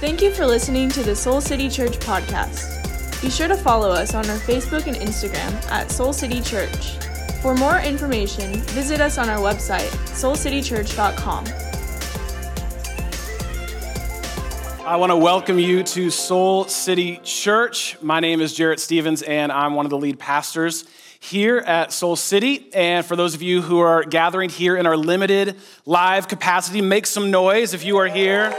Thank you for listening to the Soul City Church podcast. Be sure to follow us on our Facebook and Instagram at Soul City Church. For more information, visit us on our website, soulcitychurch.com. I want to welcome you to Soul City Church. My name is Jarrett Stevens, and I'm one of the lead pastors here at Soul City. And for those of you who are gathering here in our limited live capacity, make some noise if you are here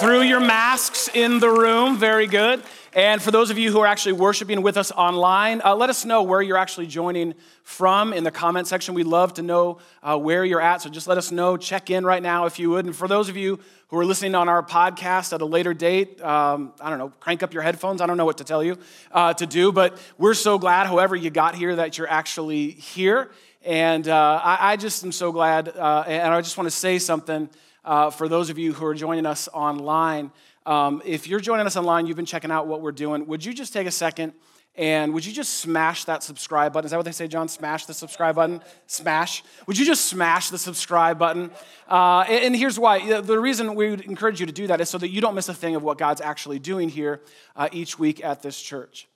through your masks in the room. Very good. And for those of you who are actually worshiping with us online, uh, let us know where you're actually joining from in the comment section. We'd love to know uh, where you're at. So just let us know. Check in right now if you would. And for those of you who are listening on our podcast at a later date, um, I don't know, crank up your headphones. I don't know what to tell you uh, to do, but we're so glad, however, you got here, that you're actually here. And uh, I, I, just am so glad. Uh, and I just want to say something uh, for those of you who are joining us online. Um, if you're joining us online, you've been checking out what we're doing, would you just take a second and would you just smash that subscribe button? Is that what they say, John? Smash the subscribe button? Smash. Would you just smash the subscribe button? Uh, and here's why. The reason we would encourage you to do that is so that you don't miss a thing of what God's actually doing here uh, each week at this church.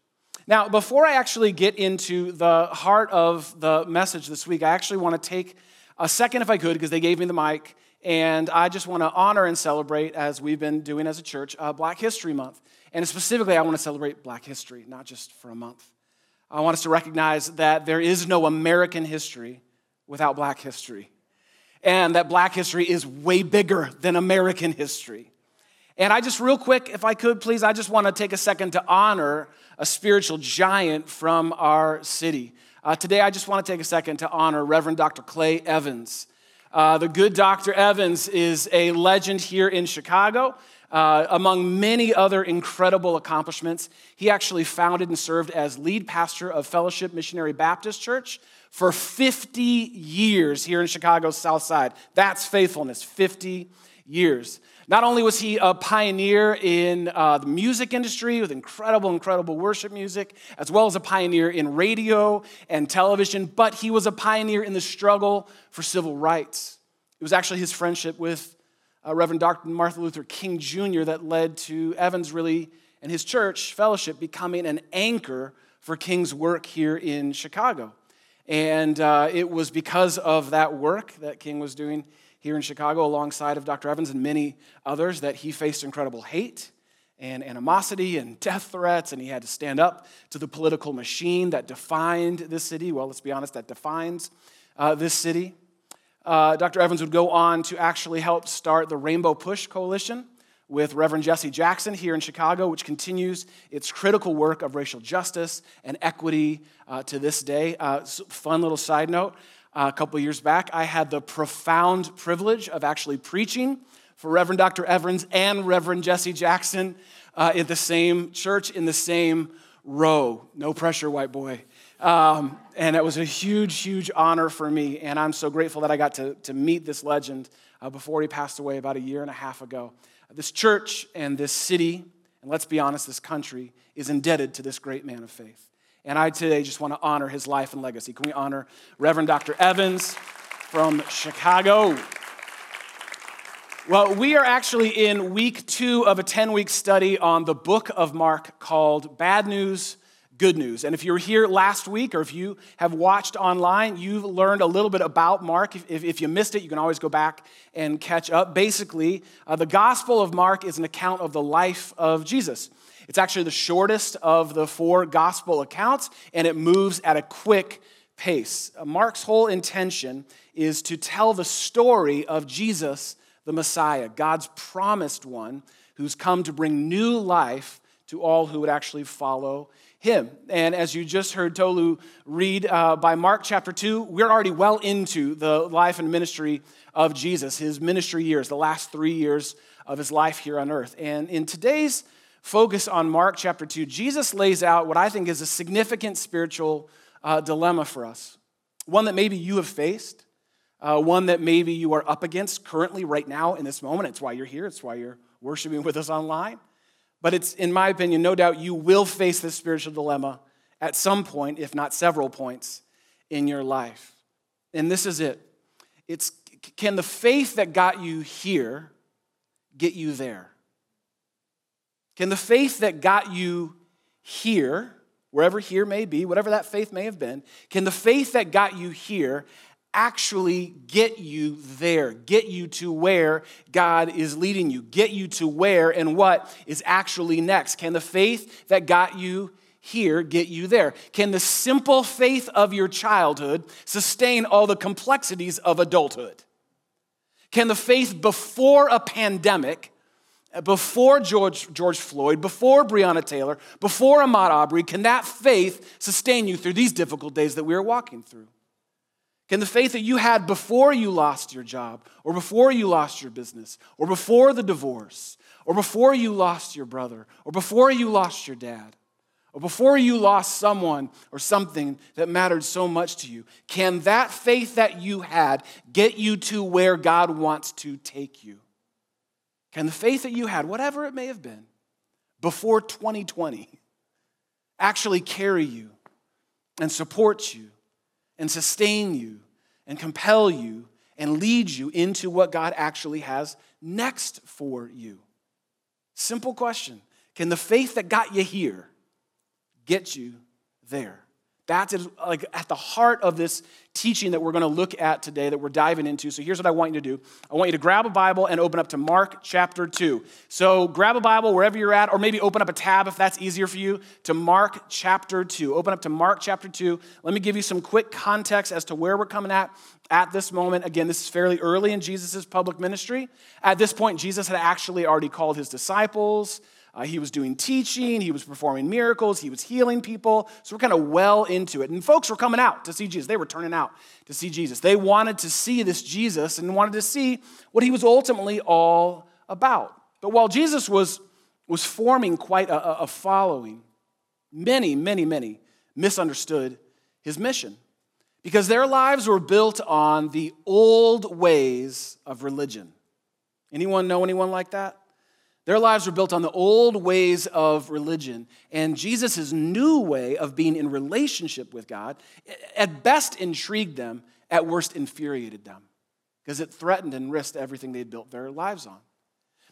Now, before I actually get into the heart of the message this week, I actually want to take a second, if I could, because they gave me the mic, and I just want to honor and celebrate, as we've been doing as a church, uh, Black History Month. And specifically, I want to celebrate Black history, not just for a month. I want us to recognize that there is no American history without Black history, and that Black history is way bigger than American history. And I just, real quick, if I could please, I just want to take a second to honor a spiritual giant from our city. Uh, today, I just want to take a second to honor Reverend Dr. Clay Evans. Uh, the good Dr. Evans is a legend here in Chicago. Uh, among many other incredible accomplishments, he actually founded and served as lead pastor of Fellowship Missionary Baptist Church for 50 years here in Chicago's South Side. That's faithfulness, 50 years. Not only was he a pioneer in uh, the music industry with incredible, incredible worship music, as well as a pioneer in radio and television, but he was a pioneer in the struggle for civil rights. It was actually his friendship with uh, Reverend Dr. Martin Luther King Jr. that led to Evans really and his church fellowship becoming an anchor for King's work here in Chicago. And uh, it was because of that work that King was doing here in Chicago alongside of Dr. Evans and many others that he faced incredible hate and animosity and death threats, and he had to stand up to the political machine that defined this city. Well, let's be honest, that defines uh, this city. Uh, Dr. Evans would go on to actually help start the Rainbow Push Coalition with Reverend Jesse Jackson here in Chicago, which continues its critical work of racial justice and equity uh, to this day. Uh, fun little side note a couple years back, I had the profound privilege of actually preaching for Reverend Dr. Evans and Reverend Jesse Jackson uh, in the same church, in the same row. No pressure, white boy. Um, and it was a huge, huge honor for me. And I'm so grateful that I got to, to meet this legend uh, before he passed away about a year and a half ago. This church and this city, and let's be honest, this country, is indebted to this great man of faith. And I today just want to honor his life and legacy. Can we honor Reverend Dr. Evans from Chicago? Well, we are actually in week two of a 10 week study on the book of Mark called Bad News, Good News. And if you were here last week or if you have watched online, you've learned a little bit about Mark. If, if you missed it, you can always go back and catch up. Basically, uh, the Gospel of Mark is an account of the life of Jesus. It's actually the shortest of the four gospel accounts, and it moves at a quick pace. Mark's whole intention is to tell the story of Jesus, the Messiah, God's promised one, who's come to bring new life to all who would actually follow him. And as you just heard Tolu read uh, by Mark chapter 2, we're already well into the life and ministry of Jesus, his ministry years, the last three years of his life here on earth. And in today's focus on Mark chapter 2, Jesus lays out what I think is a significant spiritual uh, dilemma for us. One that maybe you have faced, uh, one that maybe you are up against currently, right now, in this moment. It's why you're here, it's why you're worshiping with us online. But it's, in my opinion, no doubt you will face this spiritual dilemma at some point, if not several points, in your life. And this is it it's can the faith that got you here get you there? Can the faith that got you here, wherever here may be, whatever that faith may have been, can the faith that got you here actually get you there, get you to where God is leading you, get you to where and what is actually next? Can the faith that got you here get you there? Can the simple faith of your childhood sustain all the complexities of adulthood? Can the faith before a pandemic, before George, George Floyd, before Breonna Taylor, before Ahmaud Arbery, can that faith sustain you through these difficult days that we are walking through? Can the faith that you had before you lost your job, or before you lost your business, or before the divorce, or before you lost your brother, or before you lost your dad, or before you lost someone or something that mattered so much to you, can that faith that you had get you to where God wants to take you? Can the faith that you had, whatever it may have been, before 2020, actually carry you and support you and sustain you and compel you and lead you into what God actually has next for you? Simple question. Can the faith that got you here get you there? That's like at the heart of this teaching that we're going to look at today that we're diving into. So here's what I want you to do. I want you to grab a Bible and open up to Mark chapter 2. So grab a Bible wherever you're at or maybe open up a tab if that's easier for you to Mark chapter 2. Open up to Mark chapter 2. Let me give you some quick context as to where we're coming at at this moment. Again, this is fairly early in Jesus' public ministry. At this point, Jesus had actually already called his disciples. Uh, he was doing teaching, he was performing miracles, he was healing people. So we're kind of well into it. And folks were coming out to see Jesus. They were turning out to see Jesus. They wanted to see this Jesus and wanted to see what he was ultimately all about. But while Jesus was, was forming quite a, a following, many, many, many misunderstood his mission because their lives were built on the old ways of religion. Anyone know anyone like that? Their lives were built on the old ways of religion. And Jesus' new way of being in relationship with God, at best intrigued them, at worst infuriated them, because it threatened and risked everything they'd built their lives on.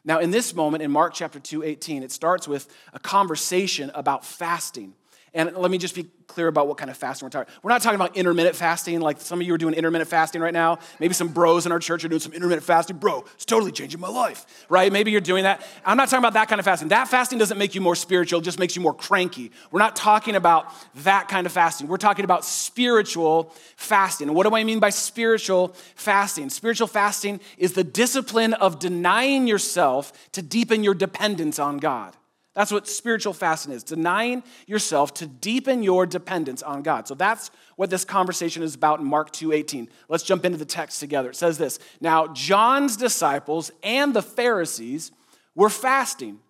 Now, in this moment, in Mark chapter 2, 18, it starts with a conversation about fasting. And let me just be clear about what kind of fasting we're talking. about. We're not talking about intermittent fasting, like some of you are doing intermittent fasting right now. Maybe some bros in our church are doing some intermittent fasting. Bro, it's totally changing my life, right? Maybe you're doing that. I'm not talking about that kind of fasting. That fasting doesn't make you more spiritual, it just makes you more cranky. We're not talking about that kind of fasting. We're talking about spiritual fasting. And what do I mean by spiritual fasting? Spiritual fasting is the discipline of denying yourself to deepen your dependence on God. That's what spiritual fasting is denying yourself to deepen your dependence on God. So that's what this conversation is about in Mark 2:18. Let's jump into the text together. It says this Now, John's disciples and the Pharisees were fasting.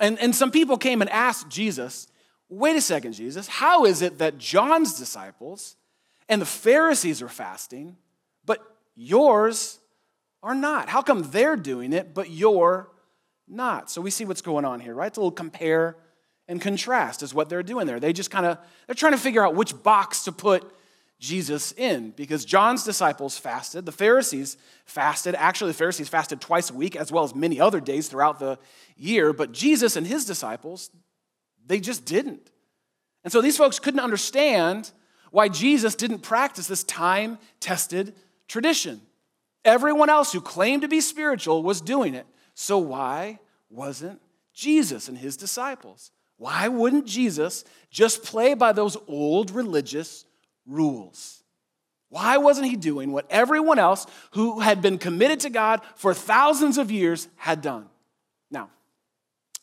And, and some people came and asked Jesus, Wait a second, Jesus, how is it that John's disciples and the Pharisees are fasting, but yours are not? How come they're doing it, but you're not. So we see what's going on here, right? It's a little compare and contrast is what they're doing there. They just kind of they're trying to figure out which box to put Jesus in because John's disciples fasted, the Pharisees fasted. Actually, the Pharisees fasted twice a week as well as many other days throughout the year, but Jesus and his disciples they just didn't. And so these folks couldn't understand why Jesus didn't practice this time-tested tradition. Everyone else who claimed to be spiritual was doing it. So, why wasn't Jesus and his disciples? Why wouldn't Jesus just play by those old religious rules? Why wasn't he doing what everyone else who had been committed to God for thousands of years had done? Now,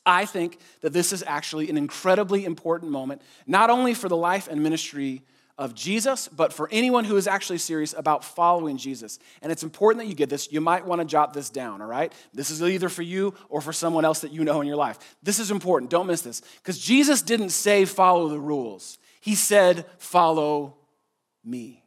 I think that this is actually an incredibly important moment, not only for the life and ministry of Jesus, but for anyone who is actually serious about following Jesus. And it's important that you get this. You might want to jot this down, all right? This is either for you or for someone else that you know in your life. This is important. Don't miss this. Because Jesus didn't say follow the rules, He said follow me.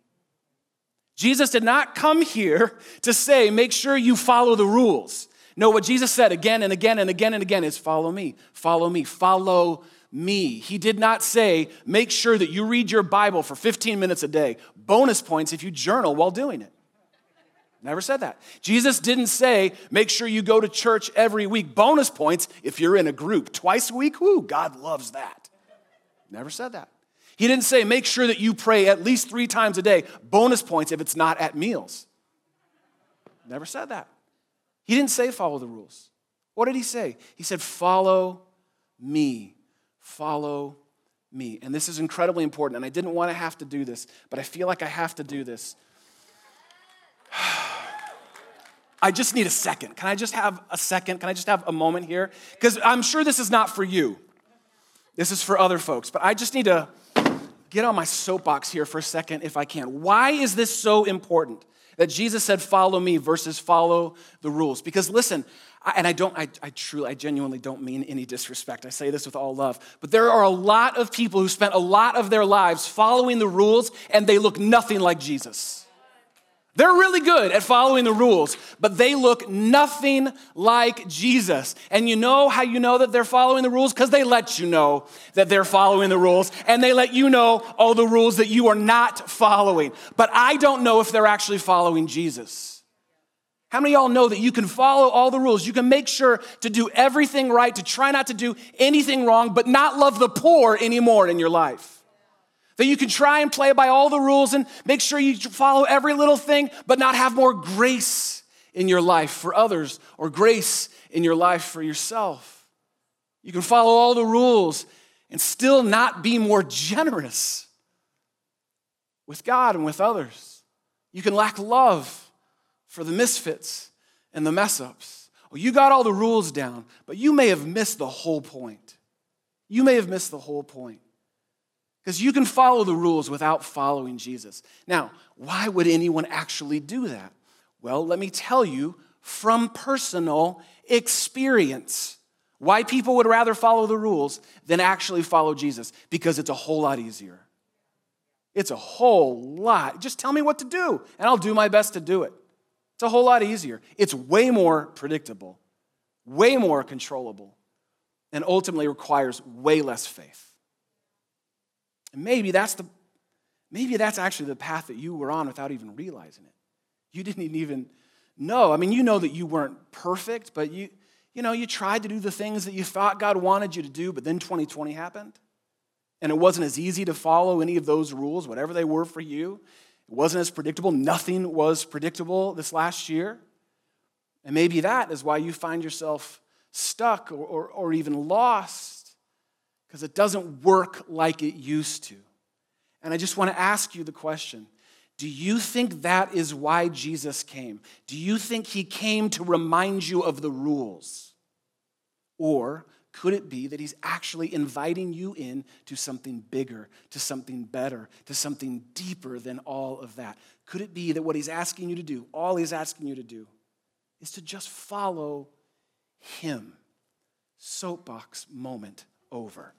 Jesus did not come here to say make sure you follow the rules. No, what Jesus said again and again and again and again is follow me, follow me, follow me. He did not say, make sure that you read your Bible for 15 minutes a day. Bonus points if you journal while doing it. Never said that. Jesus didn't say, make sure you go to church every week. Bonus points if you're in a group. Twice a week, whoo, God loves that. Never said that. He didn't say, make sure that you pray at least three times a day. Bonus points if it's not at meals. Never said that. He didn't say, follow the rules. What did he say? He said, follow me. Follow me. And this is incredibly important. And I didn't want to have to do this, but I feel like I have to do this. I just need a second. Can I just have a second? Can I just have a moment here? Because I'm sure this is not for you. This is for other folks, but I just need to get on my soapbox here for a second if I can. Why is this so important that Jesus said, Follow me versus follow the rules? Because listen, I, and I don't, I, I truly, I genuinely don't mean any disrespect. I say this with all love. But there are a lot of people who spent a lot of their lives following the rules and they look nothing like Jesus. They're really good at following the rules, but they look nothing like Jesus. And you know how you know that they're following the rules? Because they let you know that they're following the rules, and they let you know all the rules that you are not following. But I don't know if they're actually following Jesus. How many y'all know that you can follow all the rules? You can make sure to do everything right, to try not to do anything wrong, but not love the poor anymore in your life. That you can try and play by all the rules and make sure you follow every little thing, but not have more grace in your life for others or grace in your life for yourself. You can follow all the rules and still not be more generous with God and with others. You can lack love for the misfits and the mess ups. Well, you got all the rules down, but you may have missed the whole point. You may have missed the whole point. Because you can follow the rules without following Jesus. Now, why would anyone actually do that? Well, let me tell you from personal experience why people would rather follow the rules than actually follow Jesus. Because it's a whole lot easier. It's a whole lot. Just tell me what to do, and I'll do my best to do it. It's a whole lot easier. It's way more predictable, way more controllable, and ultimately requires way less faith. And maybe that's the maybe that's actually the path that you were on without even realizing it. You didn't even know. I mean, you know that you weren't perfect, but you you know, you tried to do the things that you thought God wanted you to do, but then 2020 happened. And it wasn't as easy to follow any of those rules, whatever they were for you. It wasn't as predictable. Nothing was predictable this last year. And maybe that is why you find yourself stuck or, or, or even lost because it doesn't work like it used to. And I just want to ask you the question Do you think that is why Jesus came? Do you think he came to remind you of the rules? Or could it be that he's actually inviting you in to something bigger, to something better, to something deeper than all of that? Could it be that what he's asking you to do, all he's asking you to do, is to just follow him? Soapbox moment over.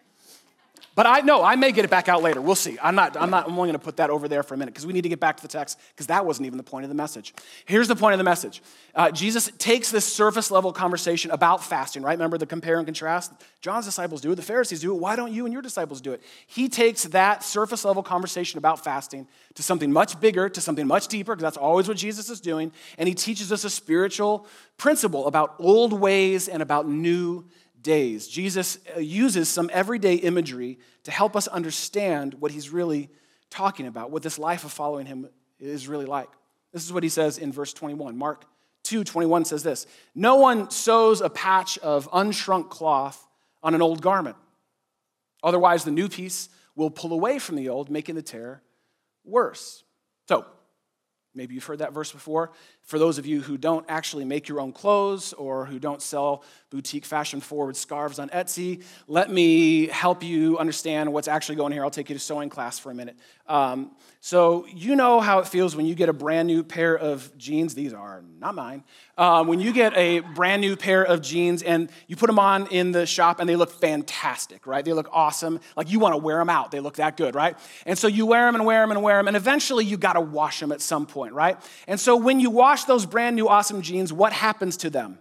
But I know I may get it back out later. We'll see. I'm not, I'm not, I'm only going to put that over there for a minute because we need to get back to the text because that wasn't even the point of the message. Here's the point of the message uh, Jesus takes this surface level conversation about fasting, right? Remember the compare and contrast? John's disciples do it, the Pharisees do it. Why don't you and your disciples do it? He takes that surface level conversation about fasting to something much bigger, to something much deeper, because that's always what Jesus is doing. And he teaches us a spiritual principle about old ways and about new days. Jesus uh, uses some everyday imagery to help us understand what he's really talking about, what this life of following him is really like. This is what he says in verse 21. Mark 2 21 says this No one sews a patch of unshrunk cloth on an old garment. Otherwise, the new piece will pull away from the old, making the tear worse. So, Maybe you've heard that verse before. For those of you who don't actually make your own clothes or who don't sell boutique fashion forward scarves on Etsy, let me help you understand what's actually going here. I'll take you to sewing class for a minute. Um, so, you know how it feels when you get a brand new pair of jeans. These are not mine. Um, when you get a brand new pair of jeans and you put them on in the shop and they look fantastic, right? They look awesome. Like you want to wear them out. They look that good, right? And so you wear them and wear them and wear them, and eventually you got to wash them at some point, right? And so when you wash those brand new awesome jeans, what happens to them?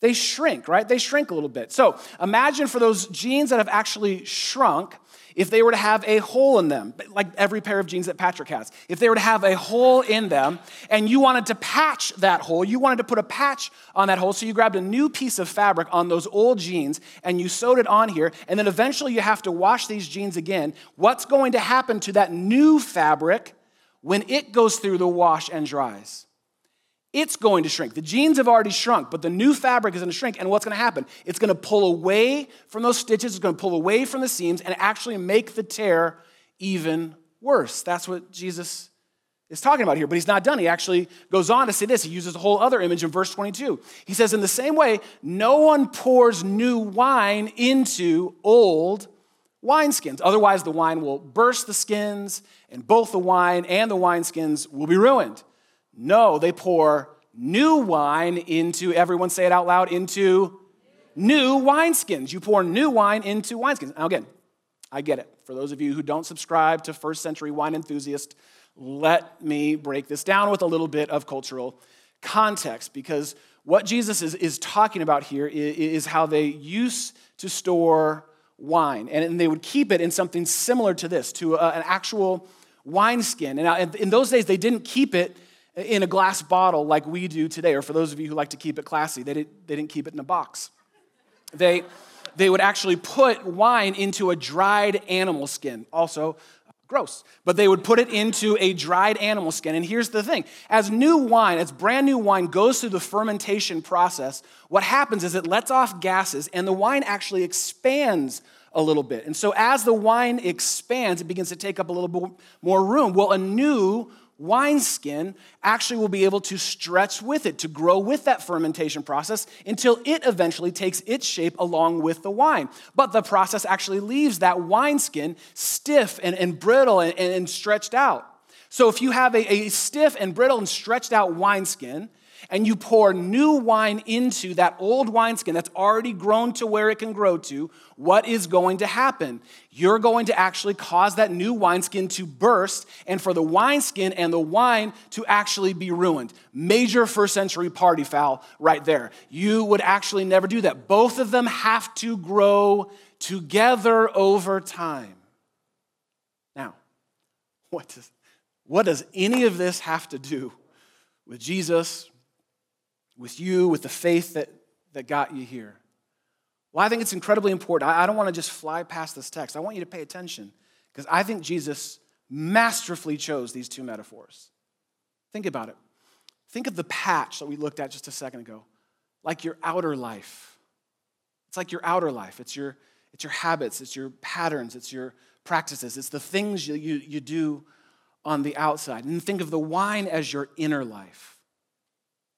They shrink, right? They shrink a little bit. So imagine for those jeans that have actually shrunk, if they were to have a hole in them, like every pair of jeans that Patrick has, if they were to have a hole in them and you wanted to patch that hole, you wanted to put a patch on that hole, so you grabbed a new piece of fabric on those old jeans and you sewed it on here, and then eventually you have to wash these jeans again, what's going to happen to that new fabric when it goes through the wash and dries? It's going to shrink. The jeans have already shrunk, but the new fabric is going to shrink. And what's going to happen? It's going to pull away from those stitches, it's going to pull away from the seams, and actually make the tear even worse. That's what Jesus is talking about here. But he's not done. He actually goes on to say this. He uses a whole other image in verse 22. He says, In the same way, no one pours new wine into old wineskins. Otherwise, the wine will burst the skins, and both the wine and the wineskins will be ruined. No, they pour new wine into, everyone say it out loud, into new wineskins. You pour new wine into wineskins. Now, again, I get it. For those of you who don't subscribe to first century wine enthusiast, let me break this down with a little bit of cultural context because what Jesus is, is talking about here is, is how they used to store wine. And, and, they would keep it in something similar to this, to a, an actual wineskin. And uh, in those days, they didn't keep it in a glass bottle like we do today, or for those of you who like to keep it classy, they, did, they didn't keep it in a box. They, they would actually put wine into a dried animal skin. Also, gross. But they would put it into a dried animal skin. And here's the thing as new wine, as brand new wine goes through the fermentation process, what happens is it lets off gases and the wine actually expands a little bit. And so as the wine expands, it begins to take up a little bit more room. Well, a new wineskin actually will be able to stretch with it, to grow with that fermentation process until it eventually takes its shape along with the wine. But the process actually leaves that wineskin stiff and, and brittle and, and, stretched out. So if you have a, a stiff and brittle and stretched out wineskin, and you pour new wine into that old wineskin that's already grown to where it can grow to, what is going to happen? You're going to actually cause that new wineskin to burst and for the wineskin and the wine to actually be ruined. Major first century party foul right there. You would actually never do that. Both of them have to grow together over time. Now, what does, what does any of this have to do with Jesus with you, with the faith that, that got you here? Well, I think it's incredibly important. I, I don't want to just fly past this text. I want you to pay attention because I think Jesus masterfully chose these two metaphors. Think about it. Think of the patch that we looked at just a second ago, like your outer life. It's like your outer life. It's your, it's your habits, it's your patterns, it's your practices, it's the things you, you, you do on the outside. And think of the wine as your inner life.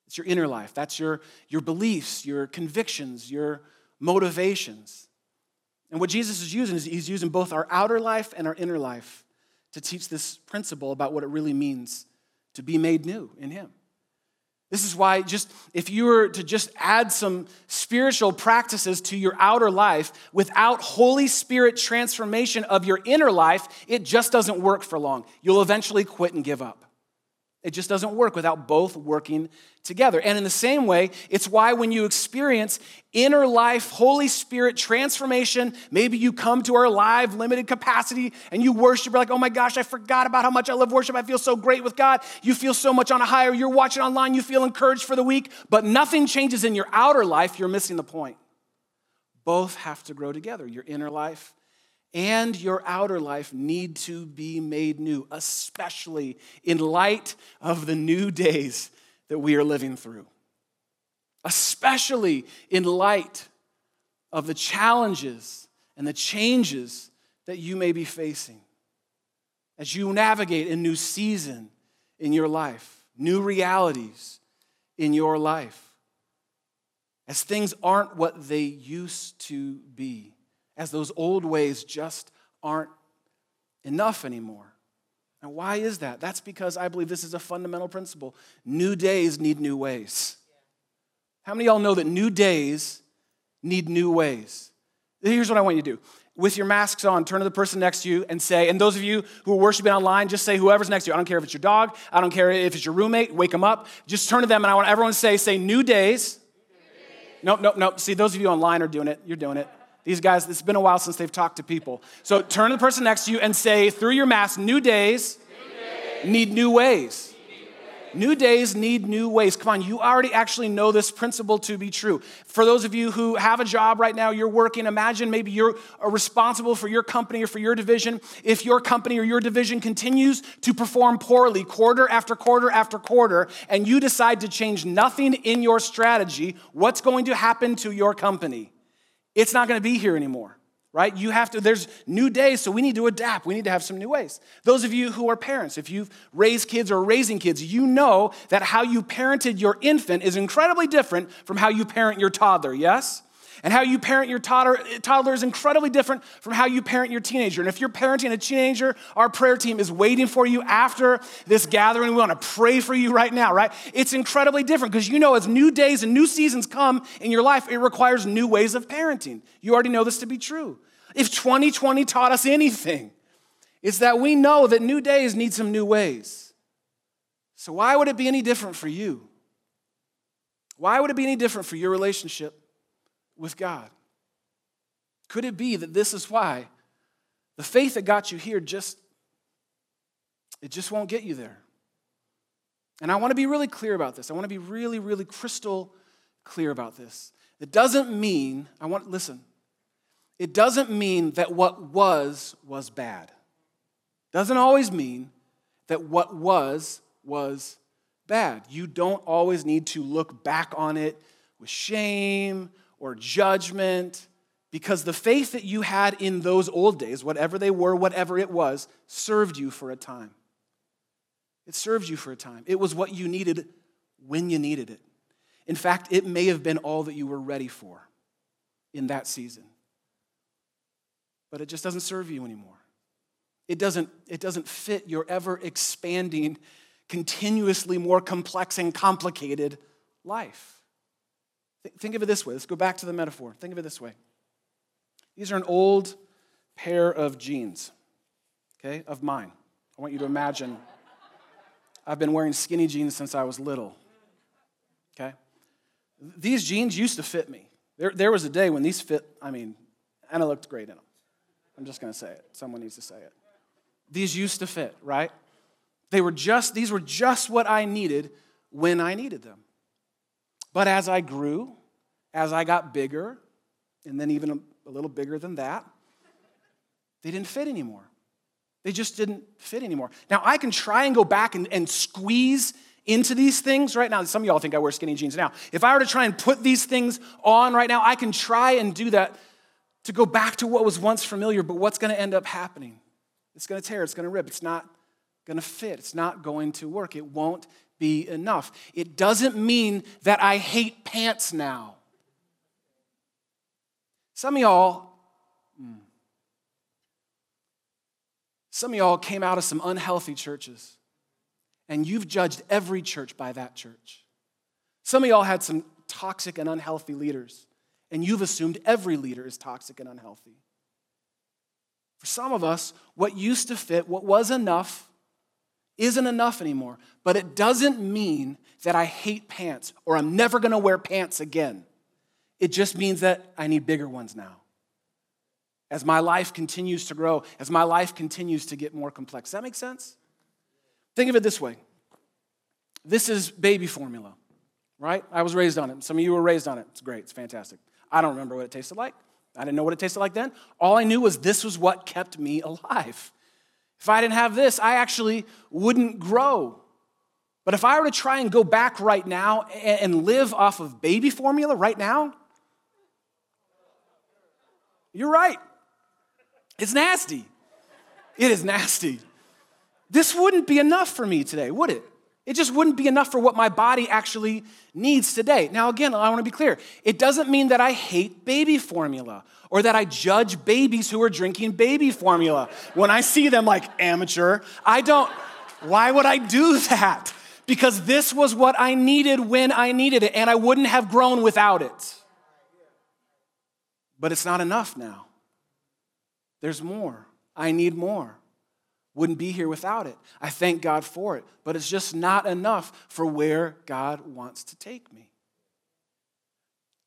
It's your inner life. That's your, your beliefs, your convictions, your motivations. And what Jesus is using is he's using both our outer life and our inner life to teach this principle about what it really means to be made new in him. This is why, just if you were to just add some spiritual practices to your outer life without Holy Spirit transformation of your inner life, it just doesn't work for long. You'll eventually quit and give up. It just doesn't work without both working together. And in the same way, it's why when you experience inner life, Holy Spirit transformation, maybe you come to our live limited capacity and you worship, you're like, oh my gosh, I forgot about how much I love worship. I feel so great with God. You feel so much on a higher. You're watching online, you feel encouraged for the week, but nothing changes in your outer life. You're missing the point. Both have to grow together your inner life and your outer life need to be made new, especially in light of the new days that we are living through. Especially in light of the challenges and the changes that you may be facing as you navigate a new season in your life, new realities in your life, as things aren't what they used to be as those old ways just aren't enough anymore. And why is that? That's because I believe this is a fundamental principle. New days need new ways. How many of y'all know that new days need new ways? Here's what I want you to do. With your masks on, turn to the person next to you and say, and those of you who are worshiping online, just say whoever's next to you. I don't care if it's your dog, I don't care if it's your roommate, wake them up. Just turn to them and I want everyone to say, say, new days Nope, nope, nope. See, those of you online are doing it. You're doing it. These guys, it's been a while since they've talked to people. So turn to the person next to you and say, through your mask, new days, new days. need new ways. New days need new ways. Come on, you already actually know this principle to be true. For those of you who have a job right now, you're working, imagine maybe you're uh, responsible for your company or for your division. If your company or your division continues to perform poorly quarter after quarter after quarter, and you decide to change nothing in your strategy, what's going to happen to your company? It's not going to be here anymore right? You have to, there's new days, so we need to adapt. We need to have some new ways. Those of you who are parents, if you've raised kids or raising kids, you know that how you parented your infant is incredibly different from how you parent your toddler, yes? And how you parent your toddler, toddler is incredibly different from how you parent your teenager. And if you're parenting a teenager, our prayer team is waiting for you after this gathering. We want to pray for you right now, right? It's incredibly different because you know as new days and new seasons come in your life, it requires new ways of parenting. You already know this to be true. If 2020 taught us anything, it's that we know that new days need some new ways. So, why would it be any different for you? Why would it be any different for your relationship with God? Could it be that this is why the faith that got you here just it just won't get you there? And I want to be really clear about this. I want to be really really crystal clear about this. It doesn't mean I want listen it doesn't mean that what was was bad. Doesn't always mean that what was was bad. You don't always need to look back on it with shame or judgment because the faith that you had in those old days, whatever they were, whatever it was, served you for a time. It served you for a time. It was what you needed when you needed it. In fact, it may have been all that you were ready for in that season but it just doesn't serve you anymore. It doesn't, it doesn't fit your ever expanding, continuously more complex and complicated life. Think of it this way. Let's go back to the metaphor. Think of it this way. These are an old pair of jeans, okay, of mine. I want you to imagine I've been wearing skinny jeans since I was little, okay? These jeans used to fit me. There, there was a day when these fit, I mean, and I looked great in them. I'm just going to say it. Someone needs to say it. These used to fit, right? They were just, these were just what I needed when I needed them. But as I grew, as I got bigger, and then even a, a little bigger than that, they didn't fit anymore. They just didn't fit anymore. Now, I can try and go back and, and squeeze into these things right now. Some of y'all think I wear skinny jeans now. If I were to try and put these things on right now, I can try and do that to go back to what was once familiar, but what's going to end up happening? It's going to tear, it's going to rip, it's not going to fit, it's not going to work, it won't be enough. It doesn't mean that I hate pants now. Some of y'all, hmm, some of y'all came out of some unhealthy churches, and you've judged every church by that church. Some of y'all had some toxic and unhealthy leaders and you've assumed every leader is toxic and unhealthy. For some of us, what used to fit, what was enough, isn't enough anymore. But it doesn't mean that I hate pants or I'm never gonna wear pants again. It just means that I need bigger ones now. As my life continues to grow, as my life continues to get more complex. Does that make sense? Think of it this way this is baby formula, right? I was raised on it. Some of you were raised on it. It's great, it's fantastic. I don't remember what it tasted like. I didn't know what it tasted like then. All I knew was this was what kept me alive. If I didn't have this, I actually wouldn't grow. But if I were to try and go back right now and live off of baby formula right now, you're right. It's nasty. It is nasty. This wouldn't be enough for me today, would it? It just wouldn't be enough for what my body actually needs today. Now, again, I want to be clear. It doesn't mean that I hate baby formula or that I judge babies who are drinking baby formula. When I see them like amateur, I don't. Why would I do that? Because this was what I needed when I needed it, and I wouldn't have grown without it. But it's not enough now. There's more. I need more wouldn't be here without it. I thank God for it, but it's just not enough for where God wants to take me.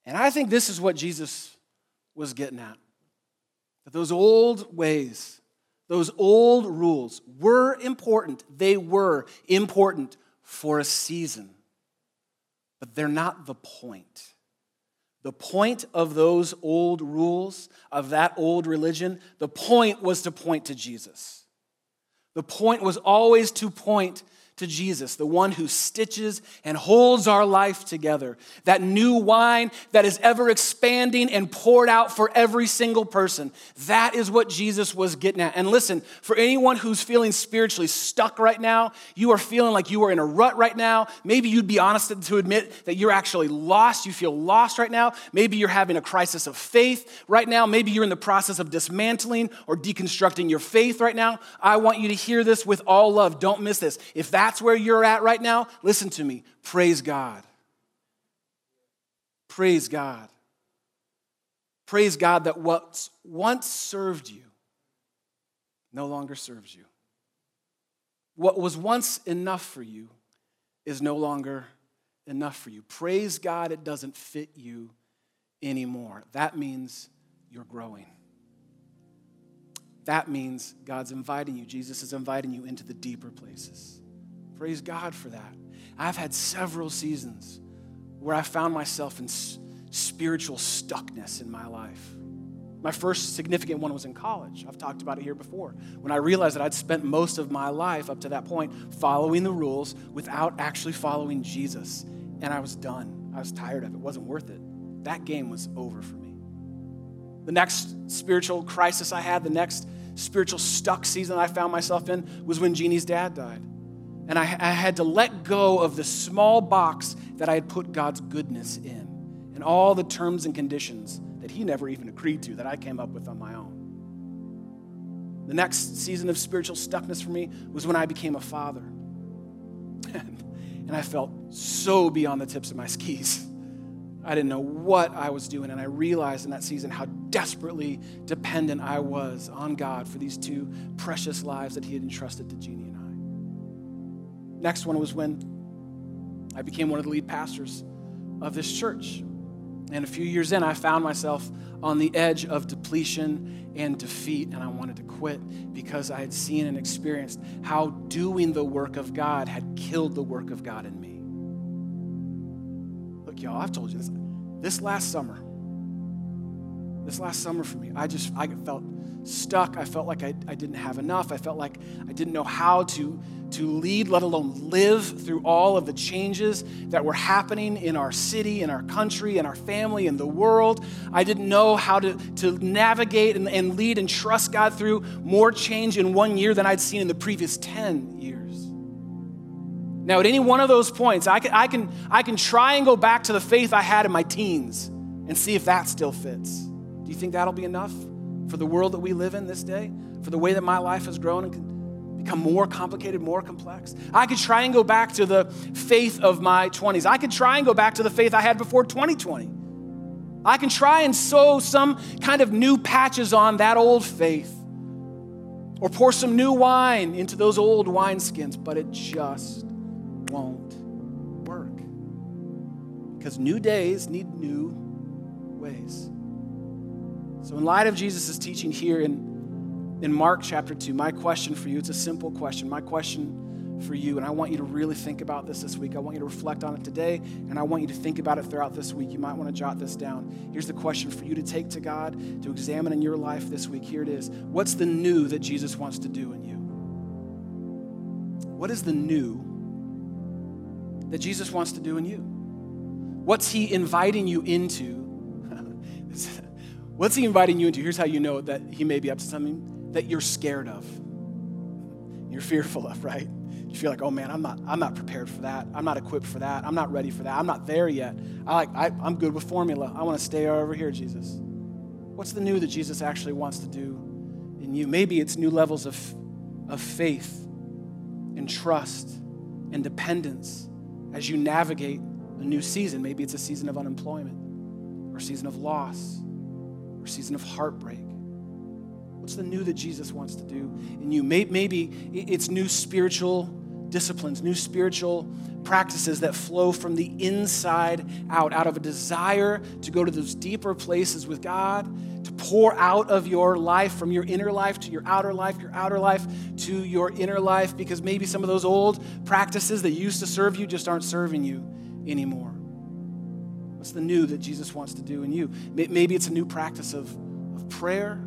And I think this is what Jesus was getting at. That those old ways, those old rules were important. They were important for a season, but they're not the point. The point of those old rules, of that old religion, the point was to point to Jesus. The point was always to point to Jesus, the one who stitches and holds our life together. That new wine that is ever expanding and poured out for every single person. That is what Jesus was getting at. And listen, for anyone who's feeling spiritually stuck right now, you are feeling like you are in a rut right now. Maybe you'd be honest to admit that you're actually lost. You feel lost right now. Maybe you're having a crisis of faith right now. Maybe you're in the process of dismantling or deconstructing your faith right now. I want you to hear this with all love. Don't miss this. If that that's where you're at right now, listen to me. Praise God. Praise God. Praise God that what once served you no longer serves you. What was once enough for you is no longer enough for you. Praise God, it doesn't fit you anymore. That means you're growing. That means God's inviting you, Jesus is inviting you into the deeper places. Praise God for that. I've had several seasons where I found myself in spiritual stuckness in my life. My first significant one was in college. I've talked about it here before. When I realized that I'd spent most of my life up to that point following the rules without actually following Jesus. And I was done. I was tired of it. It wasn't worth it. That game was over for me. The next spiritual crisis I had, the next spiritual stuck season I found myself in, was when Jeanne's dad died. And I, I had to let go of the small box that I had put God's goodness in and all the terms and conditions that He never even agreed to that I came up with on my own. The next season of spiritual stuckness for me was when I became a father. and I felt so beyond the tips of my skis. I didn't know what I was doing, and I realized in that season how desperately dependent I was on God for these two precious lives that He had entrusted to Jeanne and I. Next one was when I became one of the lead pastors of this church. And a few years in, I found myself on the edge of depletion and defeat, and I wanted to quit because I had seen and experienced how doing the work of God had killed the work of God in me. Look, y'all, I've told you this. This last summer, this last summer for me, I just I felt stuck. I felt like I, I didn't have enough. I felt like I didn't know how to, to lead, let alone live through all of the changes that were happening in our city, in our country, in our family, in the world. I didn't know how to, to navigate and, and lead and trust God through more change in one year than I'd seen in the previous 10 years. Now, at any one of those points, I can, I, can, I can try and go back to the faith I had in my teens and see if that still fits. You think that'll be enough? for the world that we live in this day, for the way that my life has grown and become more complicated, more complex. I could try and go back to the faith of my 20s. I could try and go back to the faith I had before 2020. I can try and sew some kind of new patches on that old faith or pour some new wine into those old wineskins, but it just won't work. Because new days need new ways. So, in light of Jesus' teaching here in, in Mark chapter 2, my question for you, it's a simple question. My question for you, and I want you to really think about this this week. I want you to reflect on it today, and I want you to think about it throughout this week. You might want to jot this down. Here's the question for you to take to God, to examine in your life this week. Here it is What's the new that Jesus wants to do in you? What is the new that Jesus wants to do in you? What's he inviting you into? What's he inviting you into? Here's how you know that he may be up to something that you're scared of. You're fearful of, right? You feel like, oh man, I'm not, I'm not prepared for that. I'm not equipped for that. I'm not ready for that. I'm not there yet. I like, I, I'm good with formula. I want to stay over here, Jesus. What's the new that Jesus actually wants to do in you? Maybe it's new levels of, of faith and trust and dependence as you navigate a new season. Maybe it's a season of unemployment or season of loss or season of heartbreak? What's the new that Jesus wants to do in you? Maybe it's new spiritual disciplines, new spiritual practices that flow from the inside out, out of a desire to go to those deeper places with God, to pour out of your life from your inner life to your outer life, your outer life to your inner life, because maybe some of those old practices that used to serve you just aren't serving you anymore. What's the new that Jesus wants to do in you? Maybe it's a new practice of, of prayer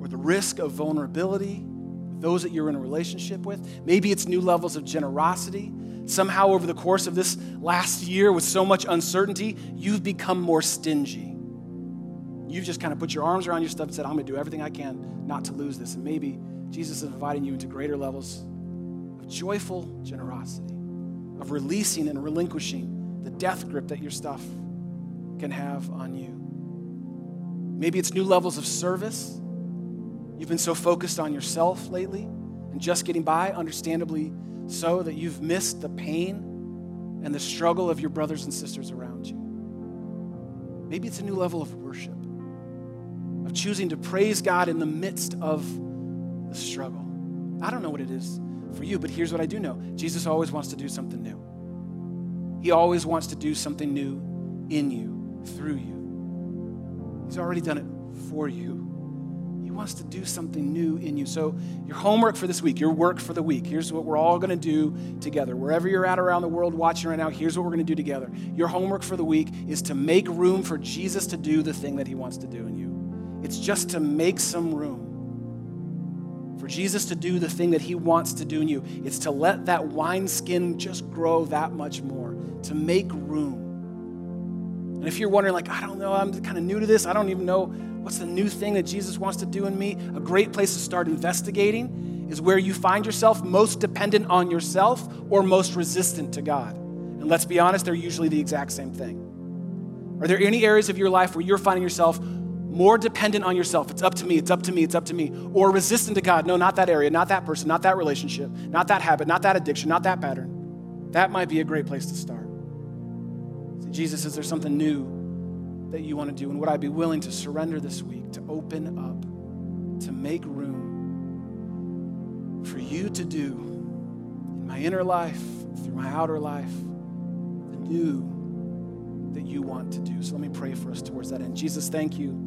or the risk of vulnerability those that you're in a relationship with. Maybe it's new levels of generosity. Somehow, over the course of this last year, with so much uncertainty, you've become more stingy. You've just kind of put your arms around your stuff and said, I'm going to do everything I can not to lose this. And maybe Jesus is inviting you into greater levels of joyful generosity, of releasing and relinquishing the death grip that your stuff can have on you. Maybe it's new levels of service You've been so focused on yourself lately and just getting by, understandably so, that you've missed the pain and the struggle of your brothers and sisters around you. Maybe it's a new level of worship, of choosing to praise God in the midst of the struggle. I don't know what it is for you, but here's what I do know Jesus always wants to do something new. He always wants to do something new in you, through you. He's already done it for you He wants to do something new in you. So, your homework for this week, your work for the week, here's what we're all going to do together. Wherever you're at around the world watching right now, here's what we're going to do together. Your homework for the week is to make room for Jesus to do the thing that he wants to do in you. It's just to make some room for Jesus to do the thing that he wants to do in you. It's to let that wineskin just grow that much more, to make room. And if you're wondering, like, I don't know, I'm kind of new to this, I don't even know What's the new thing that Jesus wants to do in me? A great place to start investigating is where you find yourself most dependent on yourself or most resistant to God. And let's be honest, they're usually the exact same thing. Are there any areas of your life where you're finding yourself more dependent on yourself? It's up to me, it's up to me, it's up to me. Or resistant to God? No, not that area, not that person, not that relationship, not that habit, not that addiction, not that pattern. That might be a great place to start. See, Jesus, is there something new that you want to do? And would I be willing to surrender this week, to open up, to make room for you to do in my inner life, through my outer life, the new that you want to do? So let me pray for us towards that end. Jesus, thank you.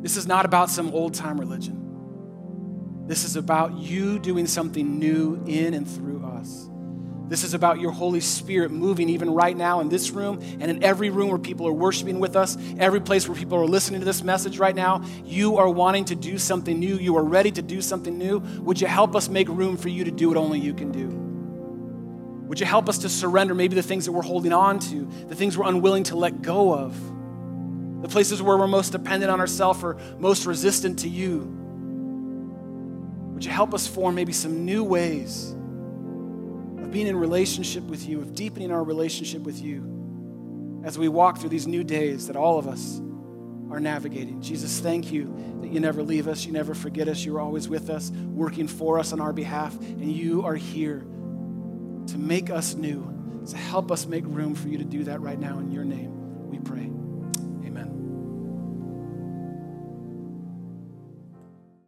This is not about some old time religion. This is about you doing something new in and through us. This is about your Holy Spirit moving even right now in this room and in every room where people are worshiping with us, every place where people are listening to this message right now. You are wanting to do something new. You are ready to do something new. Would you help us make room for you to do what only you can do? Would you help us to surrender maybe the things that we're holding on to, the things we're unwilling to let go of, the places where we're most dependent on ourselves or most resistant to you? Would you help us form maybe some new ways? of being in relationship with you, of deepening our relationship with you as we walk through these new days that all of us are navigating. Jesus, thank you that you never leave us, you never forget us, you're always with us, working for us on our behalf, and you are here to make us new, to help us make room for you to do that right now in your name. We pray.